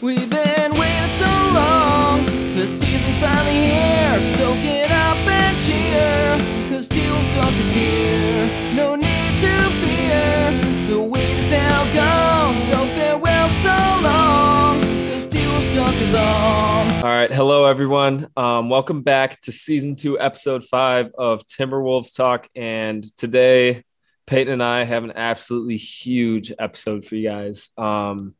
We've been waiting so long. The season's finally here. Soak it up and cheer. Cause Teal's Talk is here. No need to fear. The wait is now gone. So farewell so long. Cause Teal's Talk is on. All right, hello everyone. Um, welcome back to season two, episode five of Timberwolves Talk. And today, Peyton and I have an absolutely huge episode for you guys. Um,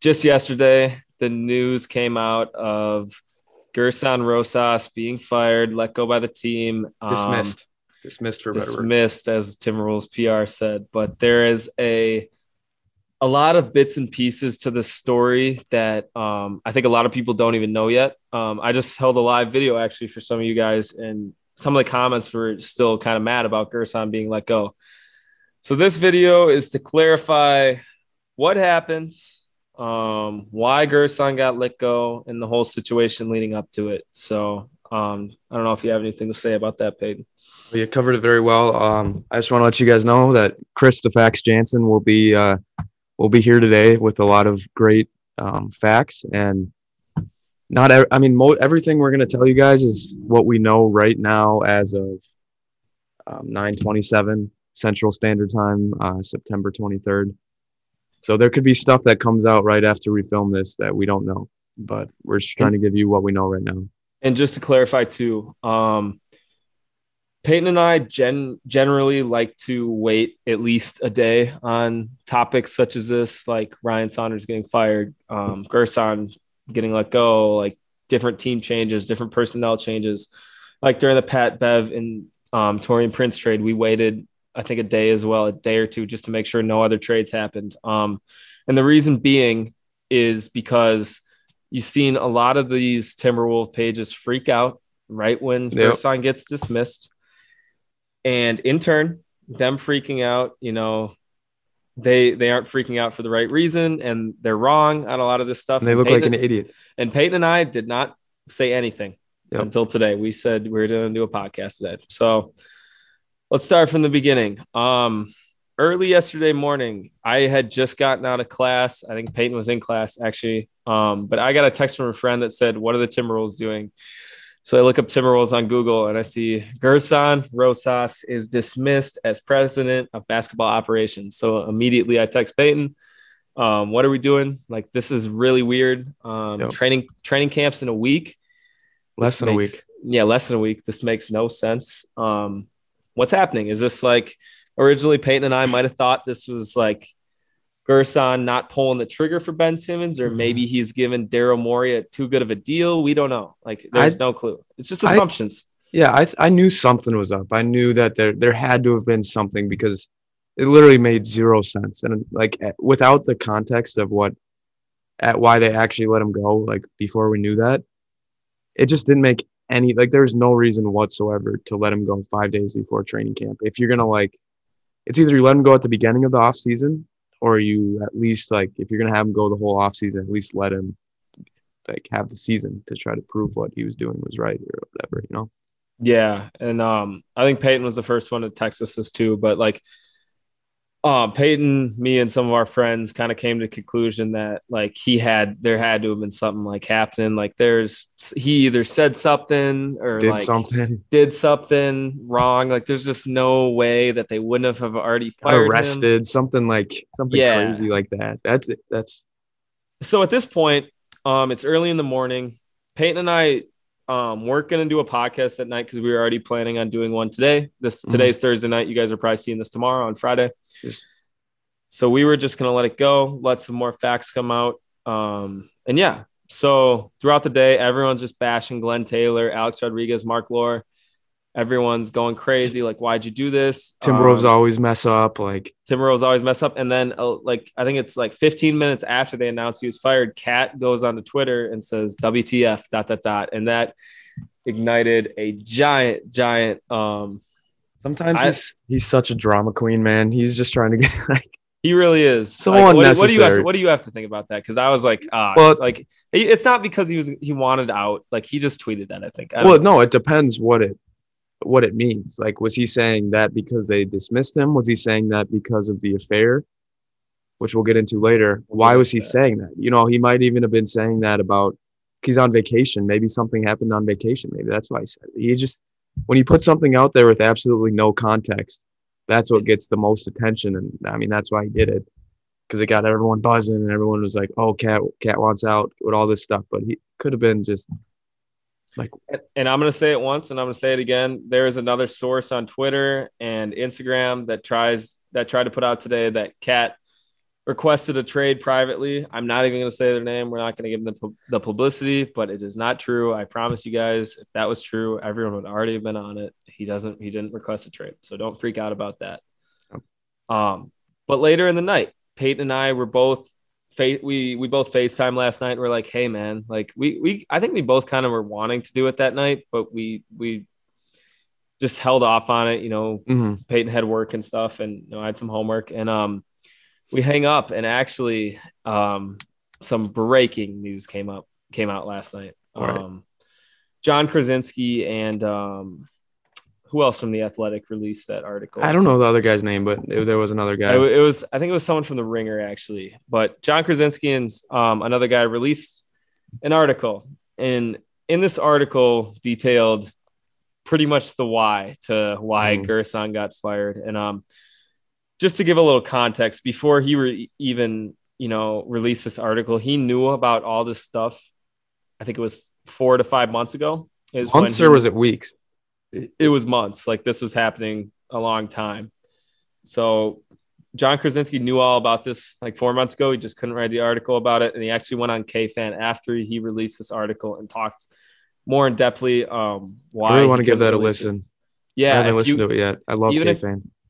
just yesterday, the news came out of Gersson Rosas being fired, let go by the team, um, dismissed dismissed for dismissed, as Timberwolves PR said. But there is a a lot of bits and pieces to the story that um, I think a lot of people don't even know yet. Um, I just held a live video actually for some of you guys, and some of the comments were still kind of mad about Gersson being let go. So this video is to clarify what happened, um, why Gersson got let go, and the whole situation leading up to it. So um, I don't know if you have anything to say about that, Peyton. Well, you covered it very well um, i just want to let you guys know that chris the facts jansen will be uh, will be here today with a lot of great um, facts and not i mean mo- everything we're going to tell you guys is what we know right now as of um, 927 central standard time uh, september 23rd so there could be stuff that comes out right after we film this that we don't know but we're just trying to give you what we know right now And just to clarify too, um, Peyton and I gen- generally like to wait at least a day on topics such as this, like Ryan Saunders getting fired, um, Gersson getting let go, like different team changes, different personnel changes. Like during the Pat Bev and um, Taurean Prince trade, we waited, I think, a day as well, a day or two, just to make sure no other trades happened. Um, and the reason being is because you've seen a lot of these Timberwolf pages freak out right when Yep. Gersson gets dismissed. And in turn, them freaking out, you know, they they aren't freaking out for the right reason and they're wrong on a lot of this stuff. and they And look like an idiot and Peyton and I did not say anything Yep. until today. We said we are going to do a podcast today. So let's start from the beginning. Um, early yesterday morning, I had just gotten out of class. I think Peyton was in class actually. Um, but I got a text from a friend that said, What are the Timberwolves doing? So I look up Timberwolves on Google and I see Gersson Rosas is dismissed as president of basketball operations. So immediately I text Peyton, um, what are we doing? Like this is really weird. Um, Yep. training training camps in a week. less This than a week Yeah, less than a week. This makes no sense. Um, what's happening? Is this like originally Peyton and I might have thought this was like Gersson not pulling the trigger for Ben Simmons, or maybe mm-hmm. he's given Daryl Morey too good of a deal. We don't know. Like there's I- no clue. It's just I- assumptions. Yeah, I I knew something was up. I knew that there there had to have been something because it literally made zero sense. And like without the context of what at why they actually let him go, like before we knew that, it just didn't make any like there's no reason whatsoever to let him go five days before training camp. If you're gonna like it's either you let him go at the beginning of the off season or you at least like if you're gonna have him go the whole off season, at least let him like have the season to try to prove what he was doing was right or whatever, you know. Yeah, and um, I think Peyton was the first one to text us this too. But like, um, Peyton, me, and some of our friends kind of came to the conclusion that like he had there had to have been something like happening. Like there's he either said something or Did like something. did something wrong. Like there's just no way that they wouldn't have, have already fired him. arrested, something like something Yeah. crazy like that. That's that's so at this point, um, it's early in the morning. Peyton and I um, weren't going to do a podcast at night because we were already planning on doing one today. This Mhm. today's Thursday night. You guys are probably seeing this tomorrow on Friday. Just- So we were just going to let it go, let some more facts come out. Um, and yeah, so throughout the day, everyone's just bashing Glenn Taylor, Alex Rodriguez, Mark Lore. Everyone's going crazy. Like, why'd you do this? Timberwolves Um, always mess up. Like Timberwolves always mess up. And then, uh, like, I think it's like 15 minutes after they announced he was fired, KAT goes onto Twitter and says, WTF, dot, dot, dot. And that ignited a giant, giant. Um, sometimes I- he's he's such a drama queen, man. He's just trying to get like he really is. So Like, what, do- what do you have to, what do you have to think about that? Because I was like, ah, Well- like it's not because he was he wanted out. Like he just tweeted that. I think. I well, know. no, it depends what it what it means. Like, was he saying that because they dismissed him? Was he saying that because of the affair? which we'll get into later. Why was he saying that? You know, he might even have been saying that about he's on vacation. Maybe something happened on vacation. Maybe that's why he said it. He just when you put something out there with absolutely no context, that's what gets the most attention. And I mean, that's why he did it because it got everyone buzzing and everyone was like, "Oh, KAT, KAT wants out" with all this stuff. But he could have been just And- And I'm going to say it once and I'm going to say it again. There is another source on Twitter and Instagram that tries that tried to put out today that KAT requested a trade privately. I'm not even going to say their name. We're not going to give them the, the publicity, but it is not true. I promise you guys, if that was true, everyone would already have been on it. He doesn't, he didn't request a trade. So don't freak out about that. Um, but later in the night, Peyton and I were both fa- we we both FaceTime last night. And we're like, hey man, like we we I think we both kind of were wanting to do it that night, but we we just held off on it. You know, mhm. Peyton had work and stuff, and you know, I had some homework, and um, we hang up, and actually, um, some breaking news came up came out last night. Right. Um, Jon Krawczynski and um, who else from the Athletic released that article? I don't know the other guy's name, but it, there was another guy. It, it was, I think it was someone from the Ringer actually, but Jon Krawczynski and um, another guy released an article, and in this article detailed pretty much the why to why Mhm. Gersson got fired, and um, just to give a little context, before he re- even you know released this article, he knew about all this stuff. I think it was four to five months ago. Is Months he- or was it weeks? It was months. Like this was happening a long time. So Jon Krawczynski knew all about this like four months ago. He just couldn't write the article about it. And he actually went on KFan after he released this article and talked more in depthly um why I really want to give that a release it. listen. I Yeah. haven't listened you- to it yet. I love even if-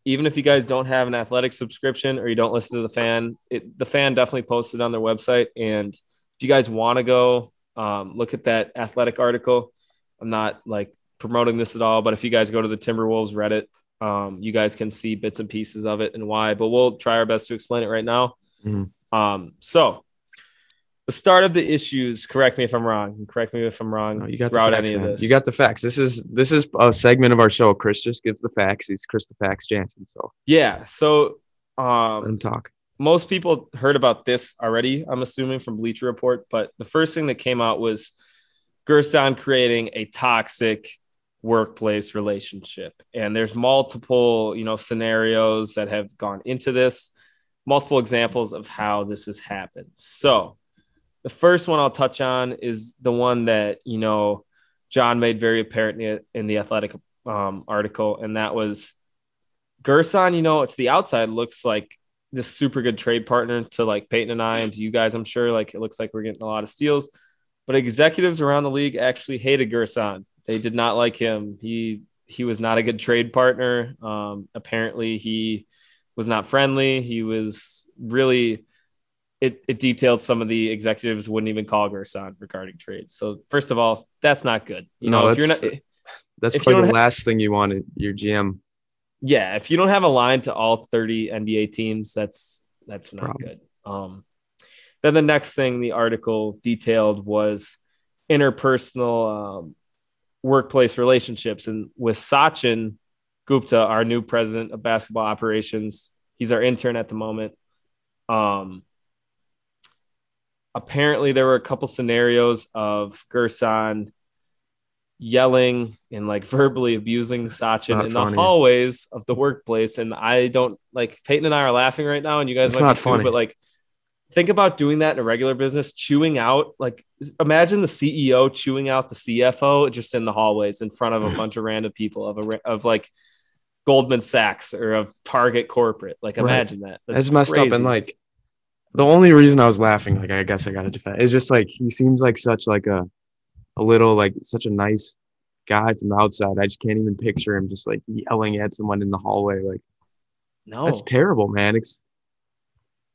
even if you guys don't have an athletic subscription or you don't listen to the fan, it, the fan definitely posted on their website. And if you guys want to go um, look at that athletic article, I'm not like promoting this at all, but if you guys go to the Timberwolves Reddit, um, you guys can see bits and pieces of it and why. But we'll try our best to explain it right now. Mhm. Um, so the start of the issues. Correct me if I'm wrong. Correct me if I'm wrong. No, you got the throughout facts. any of this. You got the facts. This is this is a segment of our show. Chris just gives the facts. It's Chris the Facts Jansen. So yeah. So um, let him talk. most people heard about this already, I'm assuming from Bleacher Report, but the first thing that came out was Gersson creating a toxic workplace relationship. And there's multiple, you know, scenarios that have gone into this, multiple examples of how this has happened. So, the first one I'll touch on is the one that, you know, John made very apparent in the, athletic um, article, and that was Gersson, you know, to the outside looks like this super good trade partner to like Peyton and I and to you guys, I'm sure. Like it looks like we're getting a lot of steals, but executives around the league actually hated Gersson. They did not like him. He he was not a good trade partner. Um, apparently, he was not friendly. He was really. It, it detailed some of the executives wouldn't even call Gersson regarding trades. So first of all, that's not good. You No, know, if you're that's- not That's probably the don't last thing you wanted. Your GM. yeah, if you don't have a line to all 30 NBA teams, that's that's not Problem. good. Um, then the next thing the article detailed was interpersonal um, workplace relationships, and with Sachin Gupta, our new president of basketball operations, he's our intern at the moment. Um, apparently, there were a couple scenarios of Gersson yelling and like verbally abusing Sachin in funny. the hallways of the workplace. And I don't like Peyton and I are laughing right now, and you guys It's might not be too, funny. but like think about doing that in a regular business, chewing out like imagine the CEO chewing out the CFO just in the hallways in front of a bunch of random people of a of like Goldman Sachs or of Target corporate. Like Right. imagine that. That's messed up. And like, the only reason I was laughing, like I guess I got to defend, is just like he seems like such like a, a little like such a nice guy from the outside. I just can't even picture him just like yelling at someone in the hallway. Like no, that's terrible, man. It's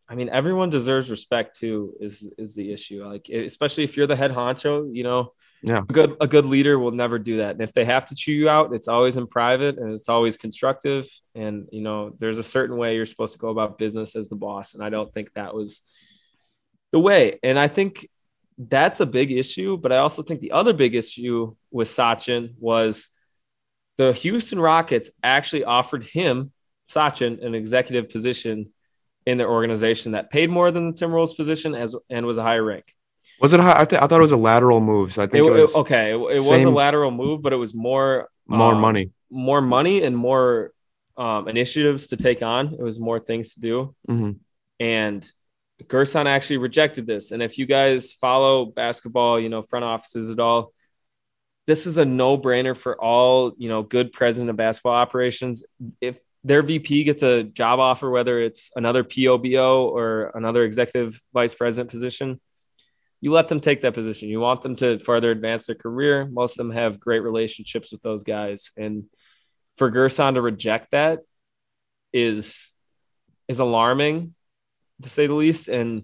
I mean, everyone deserves respect too. Is is the issue? Like, especially if you're the head honcho, you know, Yeah. a good a good leader will never do that. And if they have to chew you out, it's always in private and it's always constructive. And you know, there's a certain way you're supposed to go about business as the boss. And I don't think that was the way. And I think that's a big issue. But I also think the other big issue with Sachin was the Houston Rockets actually offered him Sachin an executive position in their organization that paid more than the Timberwolves position as and was a higher rank. Was it? high- I, th- I thought it was a lateral move. So I think it, it- was okay, it, it was a lateral move, but it was more more um, money. more money and more um, initiatives to take on. It was more things to do. hmm And Gersson actually rejected this. And if you guys follow basketball, you know, front offices at all, this is a no brainer for all, you know, good president of basketball operations. If their VP gets a job offer, whether it's another POBO or another executive vice president position, you let them take that position. You want them to further advance their career. Most of them have great relationships with those guys. And for Gersson to reject that is is alarming to say the least. And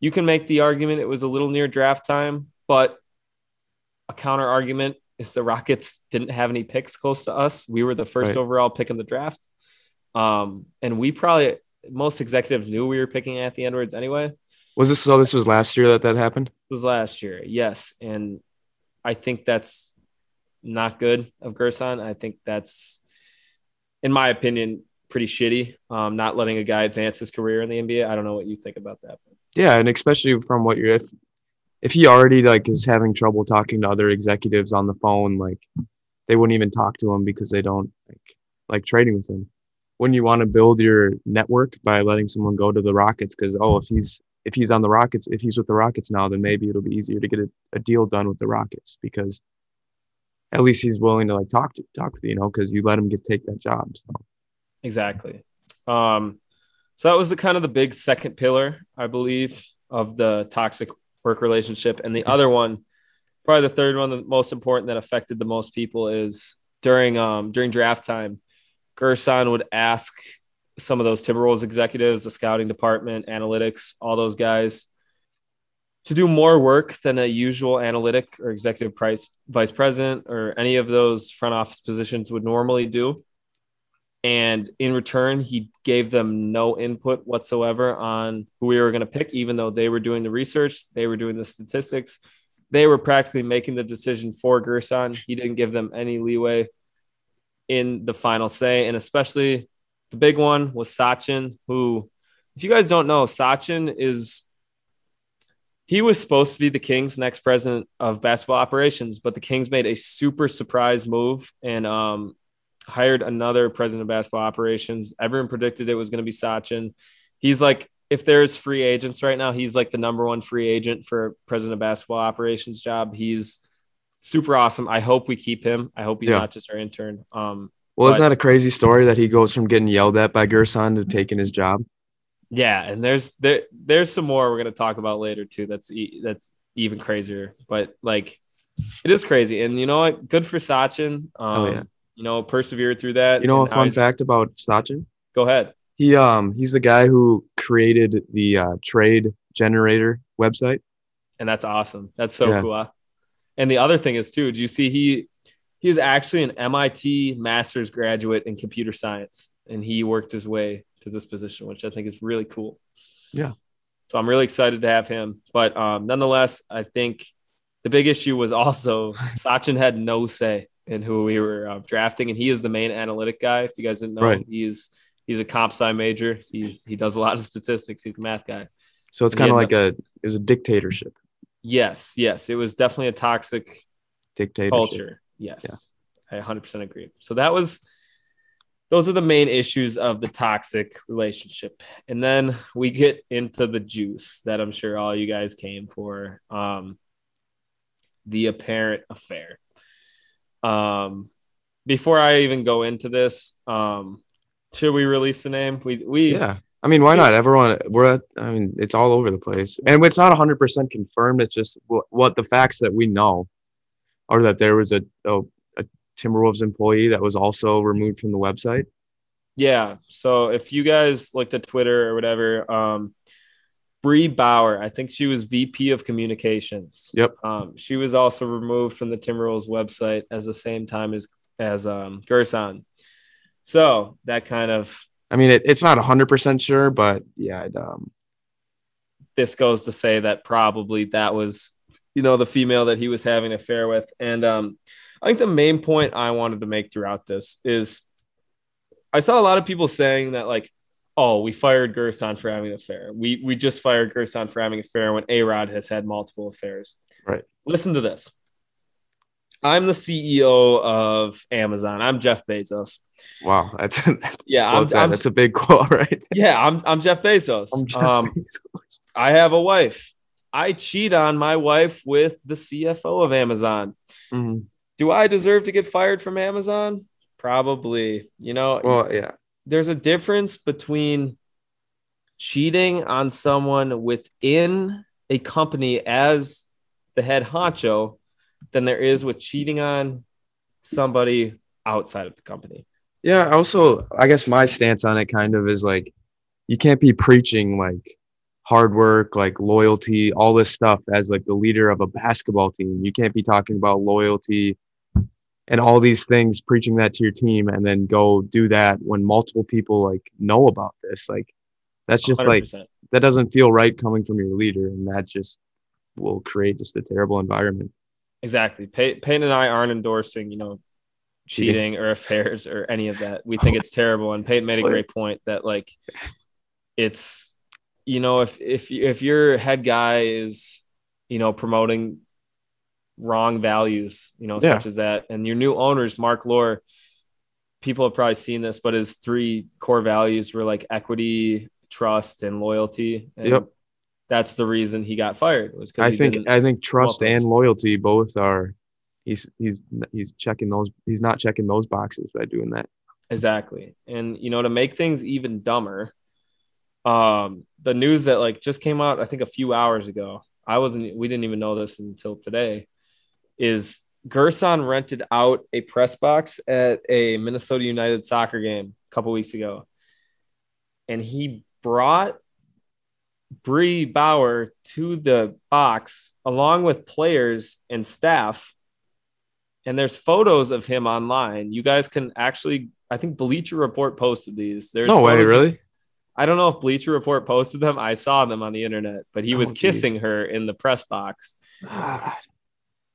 you can make the argument it was a little near draft time, but a counter argument is the Rockets didn't have any picks close to us. We were the first Right. overall pick in the draft. Um, and we probably most executives knew we were picking Anthony Edwards anyway. Was this so? This was last year that that happened. It was last year, yes. And I think that's not good of Gersson. I think that's, in my opinion, pretty shitty. Um, not letting a guy advance his career in the NBA. I don't know what you think about that. Yeah, and especially from what you're if if he already like is having trouble talking to other executives on the phone, like they wouldn't even talk to him because they don't like like trading with him. Wouldn't you want to build your network by letting someone go to the Rockets? Because oh, if he's if he's on the Rockets, if he's with the Rockets now, then maybe it'll be easier to get a, a deal done with the Rockets because at least he's willing to like talk to talk with you, you know, because you let him get take that job. So Exactly. Um, so that was the kind of the big second pillar, I believe, of the toxic work relationship. And the other one, probably the third one, the most important that affected the most people is during um during draft time, Gersson would ask some of those Timberwolves executives, the scouting department, analytics, all those guys to do more work than a usual analytic or executive price vice president or any of those front office positions would normally do. And in return he gave them no input whatsoever on who we were going to pick even though they were doing the research they were doing the statistics. They were practically making the decision for Gersson. He didn't give them any leeway in the final say and especially the big one was sachin who if you guys don't know sachin is he was supposed to be the Kings' next president of basketball operations, but the Kings made a super surprise move and um, hired another president of basketball operations. Everyone predicted it was going to be Sachin. He's like, if there's free agents right now, he's like the number one free agent for president of basketball operations job. He's super awesome. I hope we keep him. I hope he's Yeah. not just our intern. Um, well, isn't that a crazy story that he goes from getting yelled at by Gersson to taking his job? yeah, and there's there there's some more we're gonna talk about later too. That's e- that's even crazier. But like, it is crazy, and you know what? Good for Sachin. Um, Oh, yeah. You know, persevered through that. You know a fun fact about Sachin? Go ahead. He um he's the guy who created the uh, trade generator website. and that's awesome. That's so Yeah. cool. And the other thing is too, do you see he he's actually an MIT master's graduate in computer science, and he worked his way to this position, which I think is really cool. Yeah. So I'm really excited to have him. But um, nonetheless, I think the big issue was also Sachin had no say in who we were uh, drafting, and he is the main analytic guy. If you guys didn't know, Right. he's he's a comp sci major. He's he does a lot of statistics. He's a math guy. So it's kind of like a it was a dictatorship. Yes, yes, it was definitely a toxic Dictatorship. culture. Yes, I 100% agree. So that was those are the main issues of the toxic relationship, and then we get into the juice that I'm sure all you guys came for. Um, the apparent affair. Um, before I even go into this, um, should we release the name? We we Yeah. I mean, why not? Everyone, we're at, I mean, it's all over the place. And it's not 100% confirmed. It's just what, what the facts that we know are that there was a, a, a Timberwolves employee that was also removed from the website. Yeah. So if you guys looked at Twitter or whatever, um, Bree Bauer, I think she was VP of Communications. Yep. Um, she was also removed from the Timberwolves website as the same time as as um, Gersson. So that kind of I mean, it, it's not 100% sure, but yeah, it, um, this goes to say that probably that was you know the female that he was having an affair with and um i think the main point i wanted to make throughout this is i saw a lot of people saying that like oh, we fired Gersson for having an affair. We we just fired Gersson for having an affair when A Rod has had multiple affairs. Right. Listen to this. I'm the CEO of Amazon. I'm Jeff Bezos. Wow, that's, that's Yeah, I'm. I'm that's a big quote, right? yeah, I'm I'm Jeff Bezos. I'm Jeff um, Bezos. I have a wife. I cheat on my wife with the CFO of Amazon. Mhm. Do I deserve to get fired from Amazon? Probably. You know, Well, yeah, there's a difference between cheating on someone within a company as the head honcho than there is with cheating on somebody outside of the company. yeah. Also, I guess my stance on it kind of is like, you can't be preaching like hard work, like loyalty, all this stuff as like the leader of a basketball team. You can't be talking about loyalty and all these things, preaching that to your team, and then go do that when multiple people like know about this. Like, that's just like 100%. that doesn't feel right coming from your leader, and that just will create just a terrible environment. Exactly. Pay- Payne and I aren't endorsing, you know, Cheating. or affairs or any of that. We think it's terrible. And Peyton made a great point that like it's you know if if if your head guy is you know promoting wrong values, you know, Yeah. such as that, and your new owners, Mark Lore, people have probably seen this, but his three core values were like equity, trust, and loyalty. And Yep. That's the reason he got fired. Was because I think I think trust and loyalty both are. He's he's he's checking those. He's not checking those boxes by doing that. Exactly. And you know, to make things even dumber, um, the news that like just came out, I think a few hours ago. I wasn't we didn't even know this until today, is Gersson rented out a press box at a Minnesota United soccer game a couple weeks ago. And he brought Bree Bauer to the box along with players and staff. And there's photos of him online. You guys can actually, I think Bleacher Report posted these. There's no way, really. I don't know if Bleacher Report posted them. I saw them on the internet, but he was Oh, geez. kissing her in the press box. God.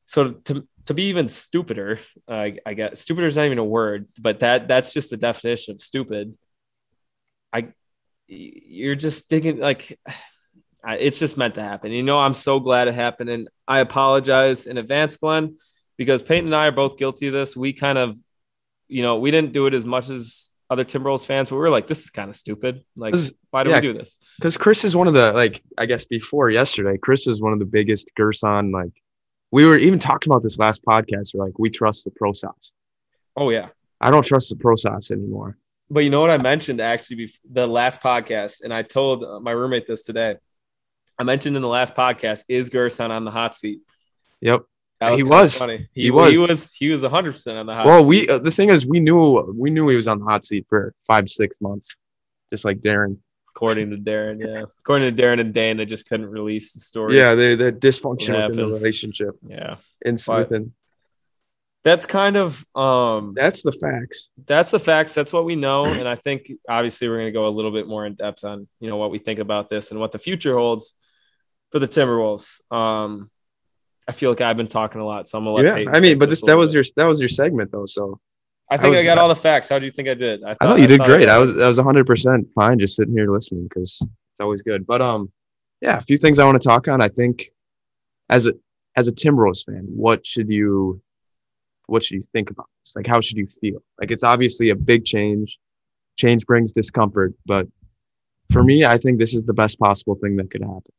So to to be even stupider, uh, I guess stupider is not even a word, but that that's just the definition of stupid. I you're just digging like it's just meant to happen. You know, I'm so glad it happened, and I apologize in advance, Glenn, because Peyton and I are both guilty of this. We kind of, you know, we didn't do it as much as other Timberwolves fans, but we were like, this is kind of stupid. Like, why do yeah. we do this? Because Chris is one of the like I guess before yesterday, Chris is one of the biggest Gersson like. We were even talking about this last podcast. We're like, we trust the process. Oh yeah. I don't trust the process anymore. But you know what I mentioned actually bef- the last podcast, and I told my roommate this today. I mentioned in the last podcast is Gersson on the hot seat. Yep. That He was. funny. He, He was. was. He was. He was 100 percent on the hot. Well, seat. we uh, the thing is, we knew we knew he was on the hot seat for five six months, just like Darren. according to Darren, yeah, according to Darren and Dane, they just couldn't release the story. Yeah, they the dysfunction within the relationship yeah. and within That's kind of um that's the facts. that's the facts. That's what we know, and I think obviously we're going to go a little bit more in depth on you know what we think about this and what the future holds for the Timberwolves. Um, I feel like I've been talking a lot, so I'm gonna let Yeah, I mean, but this this that was bit. your that was your segment though. So I think I, was- got all the facts. How do you think I did? I thought you did thought great. I was that was 100 percent fine just sitting here listening because it's always good. But um, yeah, a few things I want to talk on. I think as a as a Timberwolves fan, what should you what should you think about this? Like, how should you feel? Like, it's obviously a big change. Change brings discomfort, but for me, I think this is the best possible thing that could happen.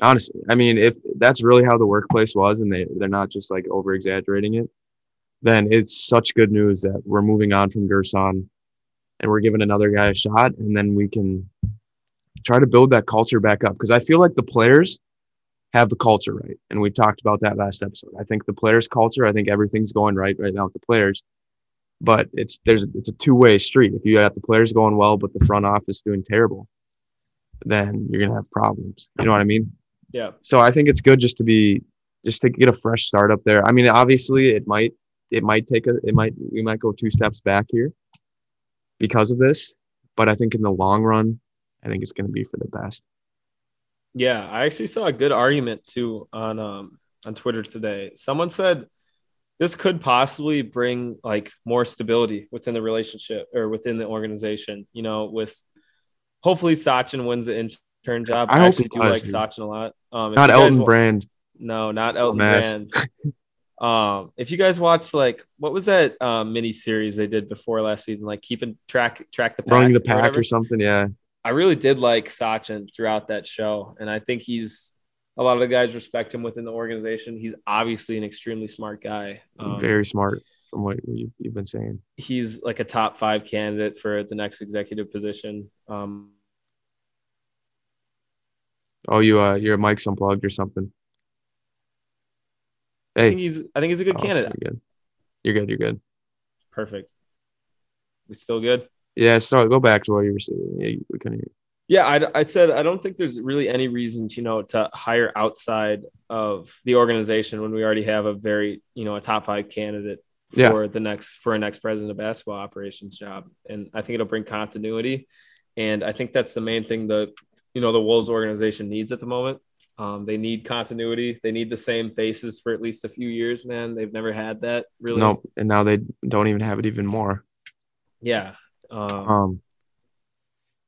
Honestly, I mean, if that's really how the workplace was, and they they're not just like over exaggerating it, then it's such good news that we're moving on from Gersson and we're giving another guy a shot, and then we can try to build that culture back up. Because I feel like the players have the culture right, and we talked about that last episode. I think the players' culture, I think everything's going right right now with the players, but it's there's it's a two way street. If you got the players going well, but the front office doing terrible, then you're gonna have problems. You know what I mean? Yeah, so I think it's good just to be just to get a fresh start up there. I mean, obviously it might it might take a it might we might go two steps back here because of this, but I think in the long run, I think it's going to be for the best. yeah. I actually saw a good argument too on um on Twitter today. Someone said this could possibly bring like more stability within the relationship or within the organization. You know, with hopefully Sachin wins the intern job. I I, actually do does, like. Sachin a lot. Um, Not Elton Brand. No, not Elton Brand. um, if you guys watch like what was that um, mini series they did before last season, like keeping track track the pack, Running the or pack whatever? or something. Yeah. I really did like Sachin throughout that show, and I think he's a lot of the guys respect him within the organization. He's obviously an extremely smart guy. Um, Very smart from what you, you've been saying. he's like a top five candidate for the next executive position. Um, Oh, you uh, your mic's unplugged or something. Hey, I think he's I think he's a good Oh, candidate. You're good. You're good. You're good. Perfect. We still good? Yeah. So go back to what you were saying. Yeah, we couldn't hear. Yeah, I, I said I don't think there's really any reason, you know, to hire outside of the organization when we already have a very, you know, a top five candidate for Yeah. the next for a next president of basketball operations job, and I think it'll bring continuity, and I think that's the main thing the, you know, the Wolves organization needs at the moment. Um, they need continuity. They need the same faces for at least a few years, man. They've never had that really. No, and now they don't even have it even more. Yeah. Um, Um,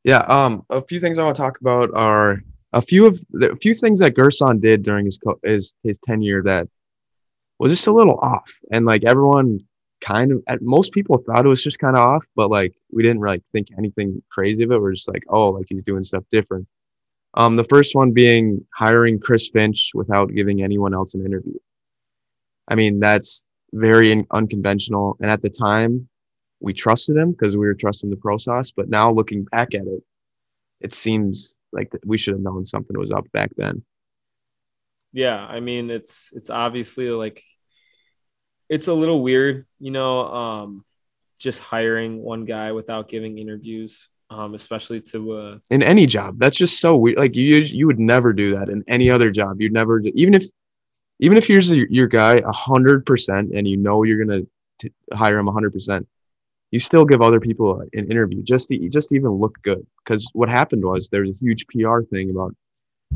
yeah. Um, a few things I want to talk about are a few of the a few things that Gersson did during his co- his his tenure that was just a little off, and like everyone kind of, at most people thought it was just kind of off, but like we didn't like think anything crazy of it. We're just like, oh, like he's doing stuff different. Um, the first one being hiring Chris Finch without giving anyone else an interview. I mean, that's very in- unconventional, and at the time, we trusted him because we were trusting the process. But now looking back at it, it seems like we should have known something was up back then. yeah i mean it's it's obviously like it's a little weird you know um just hiring one guy without giving interviews um especially to uh In any job, that's just so weird. Like you, you would never do that in any other job. You'd never, even if, even if here's your, your guy a hundred percent, and you know you're gonna t- hire him a hundred percent, you still give other people an interview just to just to even look good. Because what happened was there was a huge PR thing about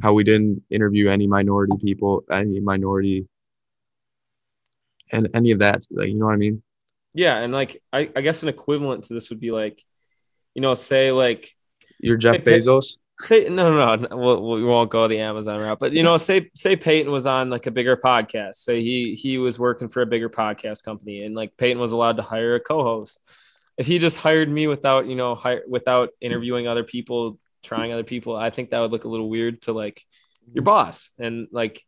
how we didn't interview any minority people, any minority, and any of that. Like, you know what I mean? yeah and like i i guess an equivalent to this would be like you know say like You're Jeff Say- Bezos. say no no no we'll, we won't go the amazon route but you know say say peyton was on like a bigger podcast. Say he he was working for a bigger podcast company and like peyton was allowed to hire a co-host. If he just hired me without you know hire, without interviewing other people trying other people i think that would look a little weird to like your mm-hmm. boss. And like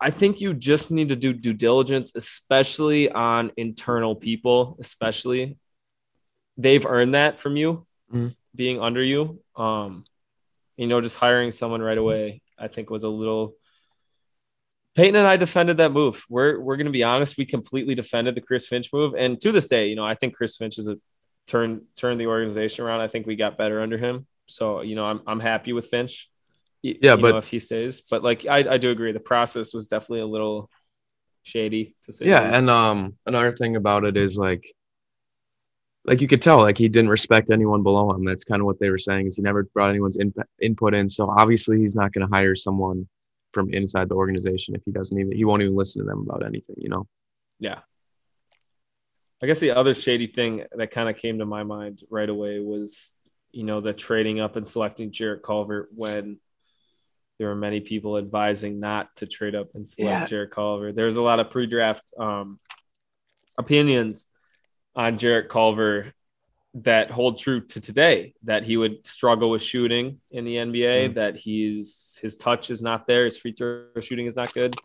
i think you just need to do due diligence especially on internal people especially they've earned that from you Mhm. being under you um you know just hiring someone right away i think was a little Peyton and I defended that move. We're we're gonna be honest. We completely defended the Chris Finch move, and to this day, you know, I think Chris Finch is a turn turn the organization around. I think we got better under him. So you know, I'm I'm happy with Finch. Yeah, you but- know, if he stays, but like I I do agree, the process was definitely a little shady to say. Yeah, and um, another thing about it is like, like you could tell, like he didn't respect anyone below him. That's kind of what they were saying is he never brought anyone's in, input in. So obviously he's not going to hire someone from inside the organization if he doesn't even he won't even listen to them about anything. You know? Yeah. I guess the other shady thing that kind of came to my mind right away was, you know, the trading up and selecting Jarrett Culver when there were many people advising not to trade up and select Yeah. Jarrett Culver. There's a lot of pre-draft um, opinions on Jarrett Culver that hold true to today that he would struggle with shooting in the NBA, Mm. that he's his touch is not there, his free throw shooting is not good.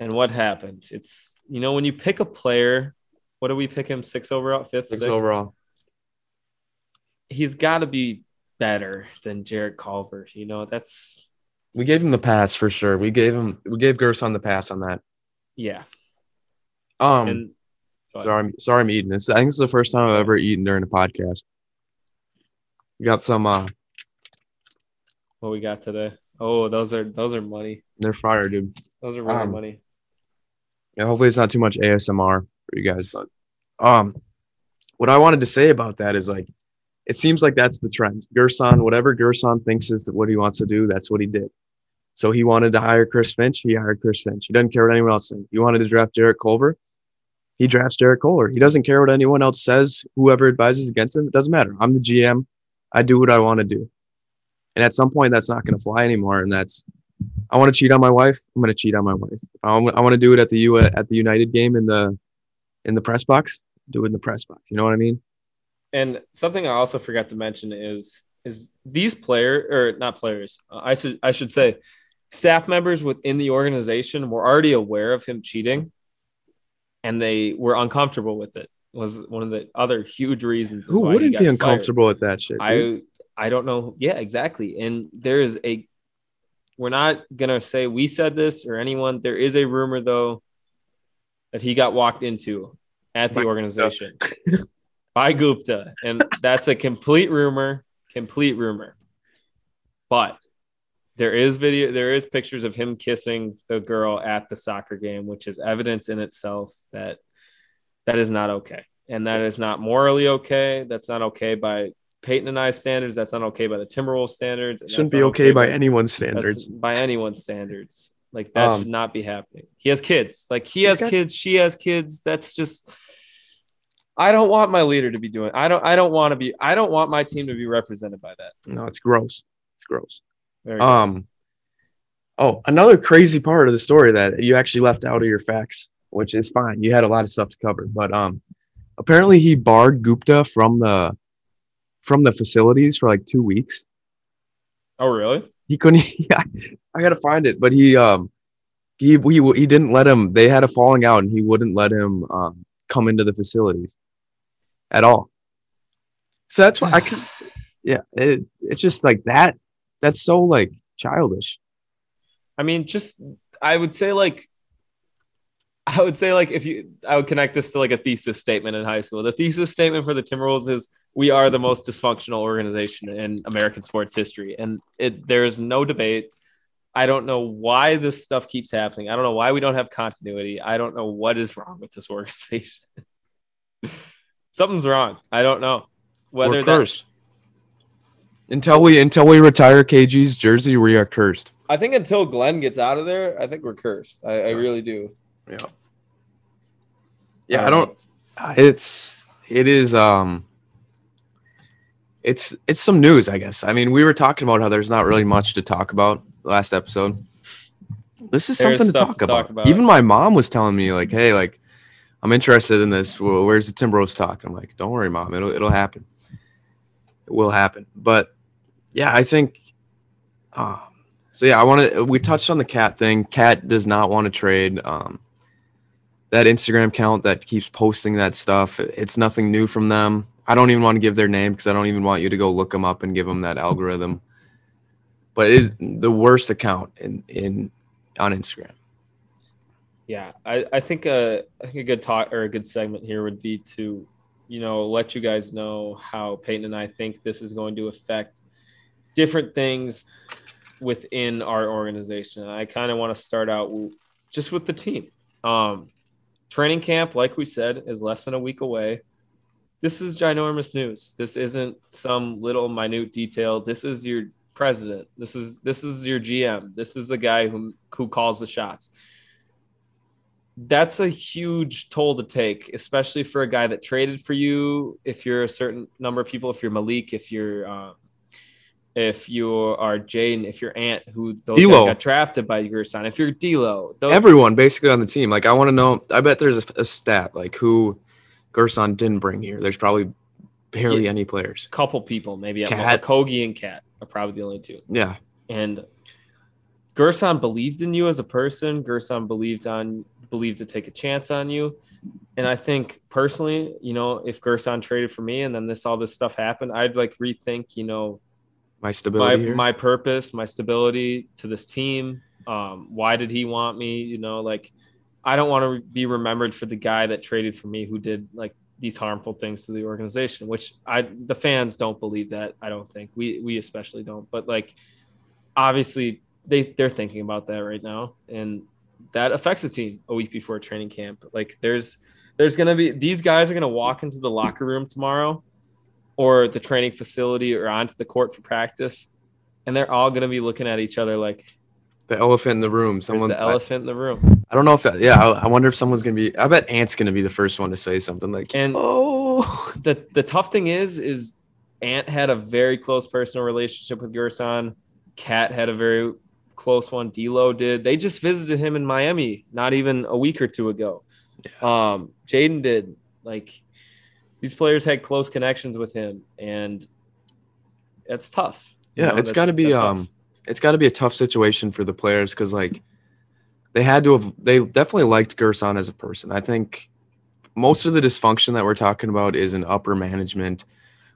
And what happened? It's you know when you pick a player, what do we pick him six overall, fifth, Six sixth? overall. He's got to be better than Jarrett Culver. You know that's We gave him the pass for sure. We gave him we gave Gerson the pass on that. yeah. Um, and. Sorry, I'm, sorry, I'm eating this. I think this is the first time I've ever eaten during a podcast. You got some. uh what we got today? Oh, those are those are money. They're fire, dude. Those are real Um, money. Yeah, hopefully it's not too much ASMR for you guys, but um what I wanted to say about that is like it seems like that's the trend. Gersson, whatever Gersson thinks is what he wants to do, that's what he did. So he wanted to hire Chris Finch, he hired Chris Finch. He doesn't care what anyone else thinks. He wanted to draft Jarrett Culver. He drafts Jarrett Culver. He doesn't care what anyone else says, whoever advises against him, it doesn't matter. I'm the GM. I do what I want to do. And at some point, that's not going to fly anymore. And that's, I want to cheat on my wife. I'm going to cheat on my wife. I want, I want to do it at the U at the United game in the in the press box. Do it in the press box. You know what I mean? And something I also forgot to mention is is these player or not players. Uh, I should I should say staff members within the organization were already aware of him cheating, and they were uncomfortable with it. Was one of the other huge reasons. Who wouldn't be uncomfortable fired. with that shit? Dude? I I don't know. Yeah, exactly. And there is a. We're not gonna say we said this or anyone. There is a rumor though that he got walked into at the organization by Gupta, and that's a complete rumor. Complete rumor. But there is video, there is pictures of him kissing the girl at the soccer game, which is evidence in itself that that is not okay, and that is not morally okay. That's not okay by Peyton and I standards. That's not okay by the Timberwolves standards. Shouldn't be okay, okay by, by anyone's standards. By anyone's standards. Like that um, should not be happening. He has kids. Like he has got- kids, she has kids. That's just I don't want my leader to be doing. I don't I don't want to be I don't want my team to be represented by that. No, it's gross. It's gross. Very um. Oh, another crazy part of the story that you actually left out of your facts, which is fine. You had a lot of stuff to cover, but um apparently he barred Gupta from the from the facilities for like 2 weeks. Oh, really? he couldn't. Yeah, I gotta find it, but he um he he he didn't let him. They had a falling out, and he wouldn't let him um come into the facilities at all. So that's why I can. Yeah, it, it's just like that. That's so like childish. I mean, just I would say like I would say like if you I would connect this to like a thesis statement in high school. The thesis statement for the Timberwolves is we are the most dysfunctional organization in American sports history, and it there is no debate. I don't know why this stuff keeps happening. I don't know why we don't have continuity. I don't know what is wrong with this organization. Something's wrong. I don't know whether cursed. Until we until we retire KG's jersey, we are cursed. I think until Glenn gets out of there, I think we're cursed. I, I really do. Yeah. Yeah, um, I don't. It's it is um it's it's some news, I guess. I mean, we were talking about how there's not really much to talk about last episode. This is something to talk, to, talk about. Even my mom was telling me like, "Hey, like, I'm interested in this. Well, where's the Timberwolves talk?" I'm like, "Don't worry, mom. It'll it'll happen. It will happen." But yeah, I think. Um, so yeah, I want to. We touched on the KAT thing. KAT does not want to trade. Um, that Instagram account that keeps posting that stuff. It's nothing new from them. I don't even want to give their name because I don't even want you to go look them up and give them that algorithm. But it is the worst account in in on Instagram. Yeah, I, I think a I think a good talk or a good segment here would be to, you know, let you guys know how Peyton and I think this is going to affect different things within our organization. I kind of want to start out just with the team. Um, training camp, like we said, is less than a week away this is ginormous news. This isn't some little minute detail. This is your president. This is this is your GM. This is the guy who who calls the shots. That's a huge toll to take, especially for a guy that traded for you. If you're a certain number of people, if you're Malik, if you're um, if you are Jaden, if you're Ant, who those got drafted by Gersson, if you're D'Lo, those- everyone basically on the team. Like I want to know. I bet there's a, a stat like who Gersson didn't bring here. There's probably barely yeah, any players. Couple people, maybe KAT. Kogi and KAT are probably the only two. Yeah. And Gersson believed in you as a person. Gersson believed on believed to take a chance on you. And I think personally, you know, if Gersson traded for me and then this all this stuff happened, I'd like rethink, you know, my stability, my, my purpose, my stability to this team. Um, why did he want me? You know, like I don't want to be remembered for the guy that traded for me who did like these harmful things to the organization, which I the fans don't believe that. I don't think we we especially don't. But like obviously they they're thinking about that right now, and that affects the team a week before training camp. Like there's there's gonna be these guys are gonna walk into the locker room tomorrow, or the training facility, or onto the court for practice, and they're all gonna be looking at each other like the elephant in the room. Someone the elephant I, in the room. I don't know if that, yeah. I, I, wonder if someone's gonna be. I bet Ant's gonna be the first one to say something like, and "Oh." The the tough thing is, is Ant had a very close personal relationship with Gersson. KAT had a very close one. D'Lo did. They just visited him in Miami not even a week or two ago. Um, Jaden did. Like these players had close connections with him, and it's tough. You Yeah, know, it's got to be um, it's got to be a tough situation for the players because like they had to have they definitely liked Gersson as a person. I think most of the dysfunction that we're talking about is in upper management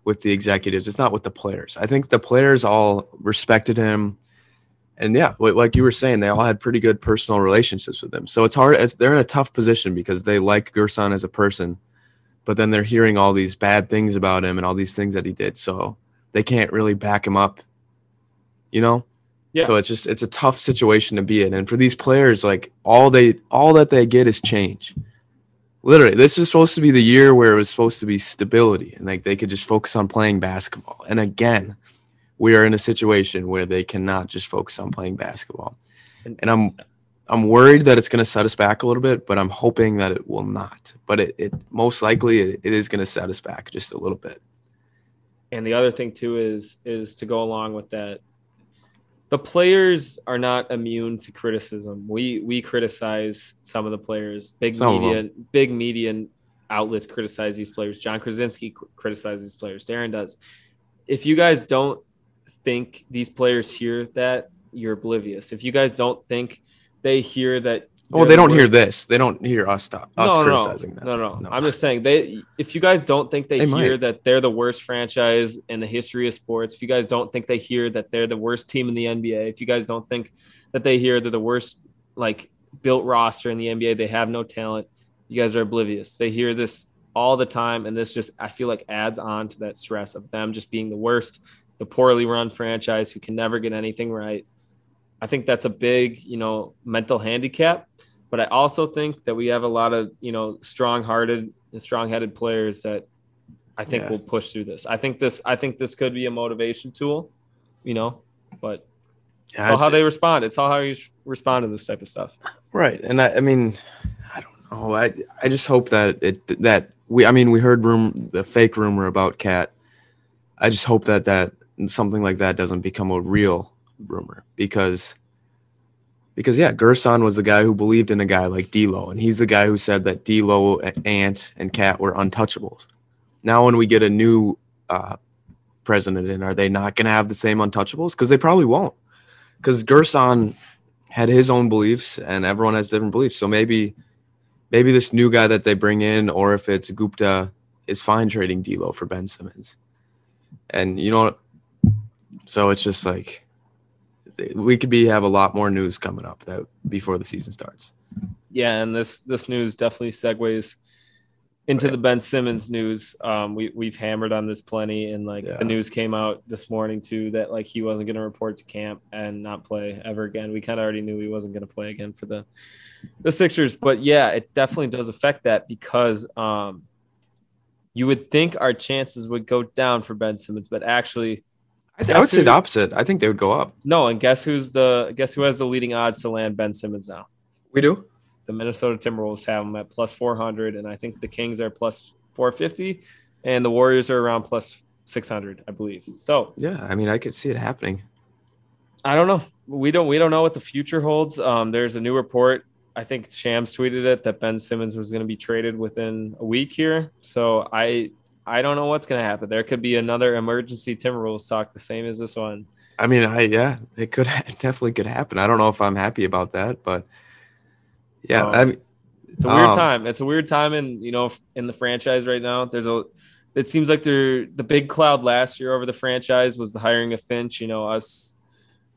with the executives. It's not with the players. I think the players all respected him, and yeah, like you were saying, they all had pretty good personal relationships with him. So it's hard. It's, they're in a tough position because they like Gersson as a person, but then they're hearing all these bad things about him and all these things that he did. So they can't really back him up. You know. Yeah. So it's just it's a tough situation to be in, and for these players, like all they all that they get is change. Literally, this was supposed to be the year where it was supposed to be stability, and like they could just focus on playing basketball. And again, we are in a situation where they cannot just focus on playing basketball. And- I'm I'm worried that it's going to set us back a little bit, but I'm hoping that it will not. But it, it most likely it, it is going to set us back just a little bit. And the other thing too is is to go along with that. The players are not immune to criticism. We we criticize some of the players. Big Some media, big media outlets criticize these players. Jon Krawczynski criticizes these players. Darren does. If you guys don't think these players hear that, you're oblivious. If you guys don't think they hear that, Well, they the don't hear this. They don't hear us stop, us no, criticizing no, them. No, no, No. I'm just saying they. If you guys don't think they, They hear might. that they're the worst franchise in the history of sports, if you guys don't think they hear that they're the worst team in the NBA, if you guys don't think that they hear they're the worst like built roster in the NBA, they have no talent. You guys are oblivious. They hear this all the time, and this just I feel like adds on to that stress of them just being the worst, the poorly run franchise who can never get anything right. I think that's a big, you know, mental handicap. But I also think that we have a lot of, you know, strong-hearted and strong-headed players that I think Yeah. will push through this. I think this, I think this could be a motivation tool, you know. But Yeah, it's how they respond. It's all how you respond to this type of stuff. Right. And I, I mean, I don't know. I I just hope that it that we I mean we heard room the fake rumor about KAT. I just hope that that something like that doesn't become a real rumor because because yeah, Gersson was the guy who believed in a guy like D'Lo, and he's the guy who said that D'Lo, Ant, and KAT were untouchables. Now, when we get a new uh, president in, are they not going to have the same untouchables? Because they probably won't. Because Gersson had his own beliefs, and everyone has different beliefs. So maybe, maybe this new guy that they bring in, or if it's Gupta, is fine trading D'Lo for Ben Simmons. And you know? So it's just like we could be have a lot more news coming up that before the season starts. Yeah, and this this news definitely segues into Right. the Ben Simmons news. Um, we we've hammered on this plenty, and like Yeah. the news came out this morning too that like he wasn't going to report to camp and not play ever again. We kind of already knew he wasn't going to play again for the the Sixers, but yeah, it definitely does affect that because um, you would think our chances would go down for Ben Simmons, but actually I, Guess I would say the opposite. I think they would go up. no. And guess who's the guess who has the leading odds to land Ben Simmons now? We do. the Minnesota Timberwolves have them at plus 400, and I think the Kings are plus 450, and the Warriors are around plus 600, I believe. So Yeah, I mean, I could see it happening. I don't know. We don't we don't know what the future holds. Um, there's a new report. I think Shams tweeted it that Ben Simmons was going to be traded within a week here. So I I don't know what's going to happen. There could be another emergency Timberwolves talk, the same as this one. I mean, I yeah, it could it definitely could happen. I don't know if I'm happy about that, but yeah, Um, I mean, It's a weird Um, time. It's a weird time in you know in the franchise right now. There's a it seems like they're the big cloud last year over the franchise was the hiring of Finch. You know us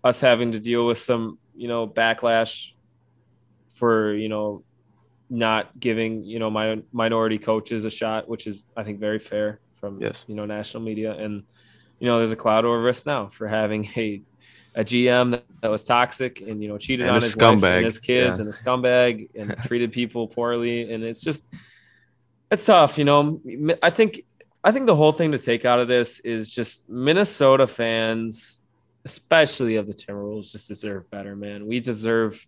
us having to deal with some you know backlash for you know not giving you know my minority coaches a shot, which is I think very fair from Yes. you know national media. And you know there's a cloud over us now for having a a GM that, that was toxic and you know cheated And on his wife scumbag, and his kids yeah. and a scumbag and treated people poorly. And it's just it's tough you know. I think I think the whole thing to take out of this is just Minnesota fans especially of the Timberwolves just deserve better man. We deserve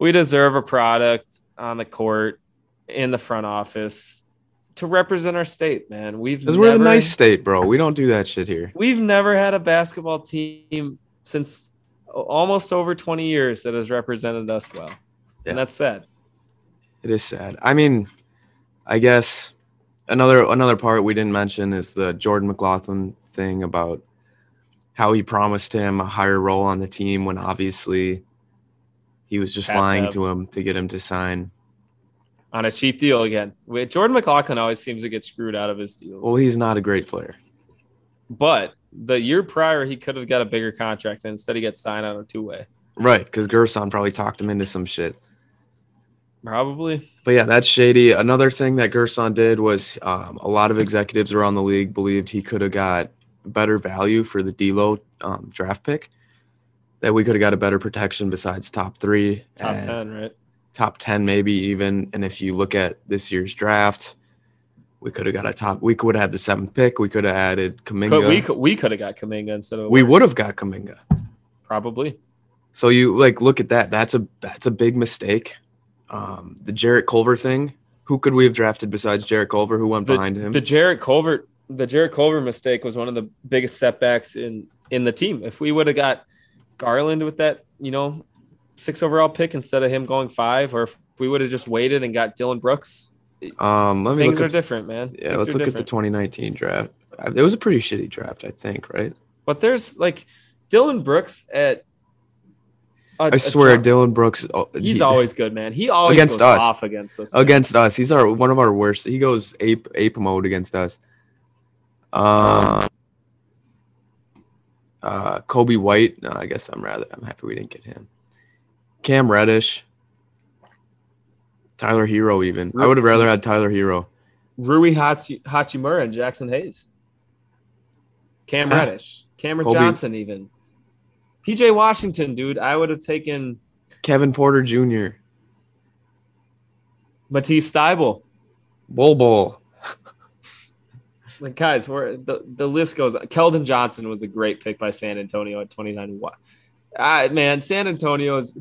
we deserve a product on the court in the front office to represent our state, man. We've Because we're the nice state, bro. We don't do that shit here. We've never had a basketball team since almost over 20 years that has represented us well. Yeah. And that's sad. It is sad. I mean, I guess another another part we didn't mention is the Jordan McLaughlin thing about how he promised him a higher role on the team when obviously he was just to lying have. to him to get him to sign. On a cheap deal again. Jordan McLaughlin always seems to get screwed out of his deals. Well, he's not a great player. but the year prior, he could have got a bigger contract and instead he gets signed on a two way. Right, because Gersson probably talked him into some shit. Probably. But yeah, that's shady. Another thing that Gersson did was um, a lot of executives around the league believed he could have got better value for the D'Lo um, draft pick. That we could have got a better protection besides top three, Top 10, right? top ten maybe even. And if you look at this year's draft, we could have got a top. We could have had the seventh pick. We could have added Kuminga. Could, we could, we could have got Kuminga instead of we would have got Kuminga. probably. So you like look at that. That's a that's a big mistake. Um, the Jarrett Culver thing. Who could we have drafted besides Jarrett Culver? Who went The, behind him? the Jarrett Culver the Jarrett Culver mistake was one of the biggest setbacks in in the team. If we would have got Garland with that, you know, six overall pick instead of him going five, or if we would have just waited and got Dillon Brooks, um, let me things look are at different, man. yeah. Things Let's look at the 2019 draft. It was a pretty shitty draft, I think. Right? But there's like Dillon Brooks at. a- I swear, Dillon Brooks. oh, He's he- always good, man. He always Against goes us. off against us. man. against us. He's our one of our worst. He goes ape ape mode against us. Um, uh, Coby White. No, I guess I'm rather. I'm happy we didn't get him. Cam Reddish. Tyler Herro. Even I would have rather had Tyler Herro. Rui Hachi, Hachimura and Jaxson Hayes. Cam Ah. Reddish, Cameron Kobe- Johnson, even. PJ Washington, dude. I would have taken Kevin Porter Jr. Matisse Thybulle. Bull Bull. Like guys, we're, the the list goes. Keldon Johnson was a great pick by San Antonio at 29. What? Ah, man, San Antonio is.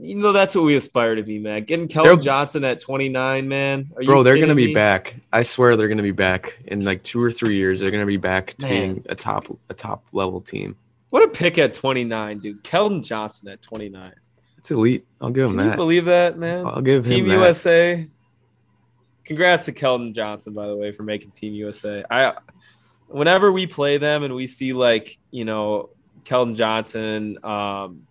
You know that's what we aspire to be, man. Getting Keldon They're- Johnson at 29, man. Are you Bro, they're gonna be me? back. I swear they're gonna be back in like two or three years. They're gonna be back to Man. being a top a top level team. What a pick at 29, dude. Keldon Johnson at 29. It's elite. I'll give him Can you that. believe that, man? I'll give him Team that. USA. Congrats to Keldon Johnson, by the way, for making Team USA. I, whenever we play them and we see like you know Keldon Johnson, um,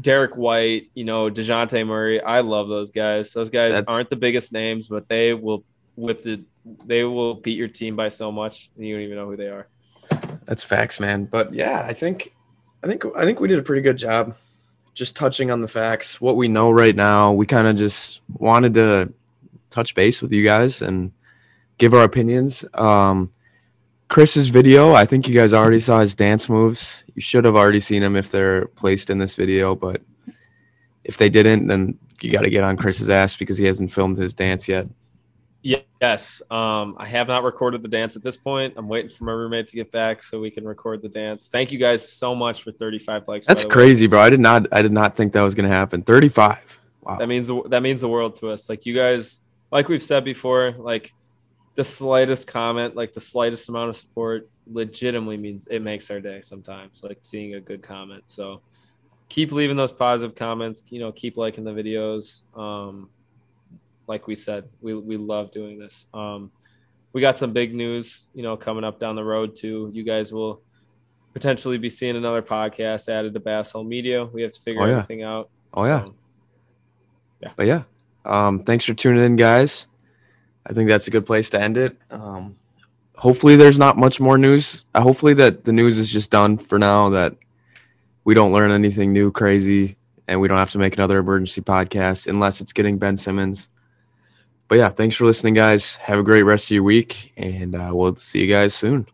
Derrick White, you know Dejounte Murray, I love those guys. Those guys aren't the biggest names, but they will with the they will beat your team by so much, and you don't even know who they are. That's facts, man. But yeah, I think I think I think we did a pretty good job just touching on the facts, what we know right now. We kind of just wanted to touch base with you guys and give our opinions. Um Chris's video, I think you guys already saw his dance moves. You should have already seen them if they're placed in this video, but if they didn't, then you got to get on Chris's ass because he hasn't filmed his dance yet. Yes, um, I have not recorded the dance at this point. I'm waiting for my roommate to get back so we can record the dance. Thank you guys so much for 35 likes. That's the way. crazy, bro. I did not I did not think that was going to happen. 35. Wow. That means the, that means the world to us. Like you guys, like we've said before, like the slightest comment, like the slightest amount of support, legitimately means it makes our day. Sometimes, like seeing a good comment. So keep leaving those positive comments. You know, keep liking the videos. Um, like we said, we we love doing this. Um, we got some big news, you know, coming up down the road too. You guys will potentially be seeing another podcast added to Bass Hole Media. We have to figure Oh, yeah. everything out. Oh, yeah. So- But yeah, um, thanks for tuning in, guys. I think that's a good place to end it. Um, hopefully, there's not much more news. Uh, hopefully, that the news is just done for now. That we don't learn anything new, crazy, and we don't have to make another emergency podcast unless it's getting Ben Simmons. But yeah, thanks for listening, guys. Have a great rest of your week, and uh, we'll see you guys soon.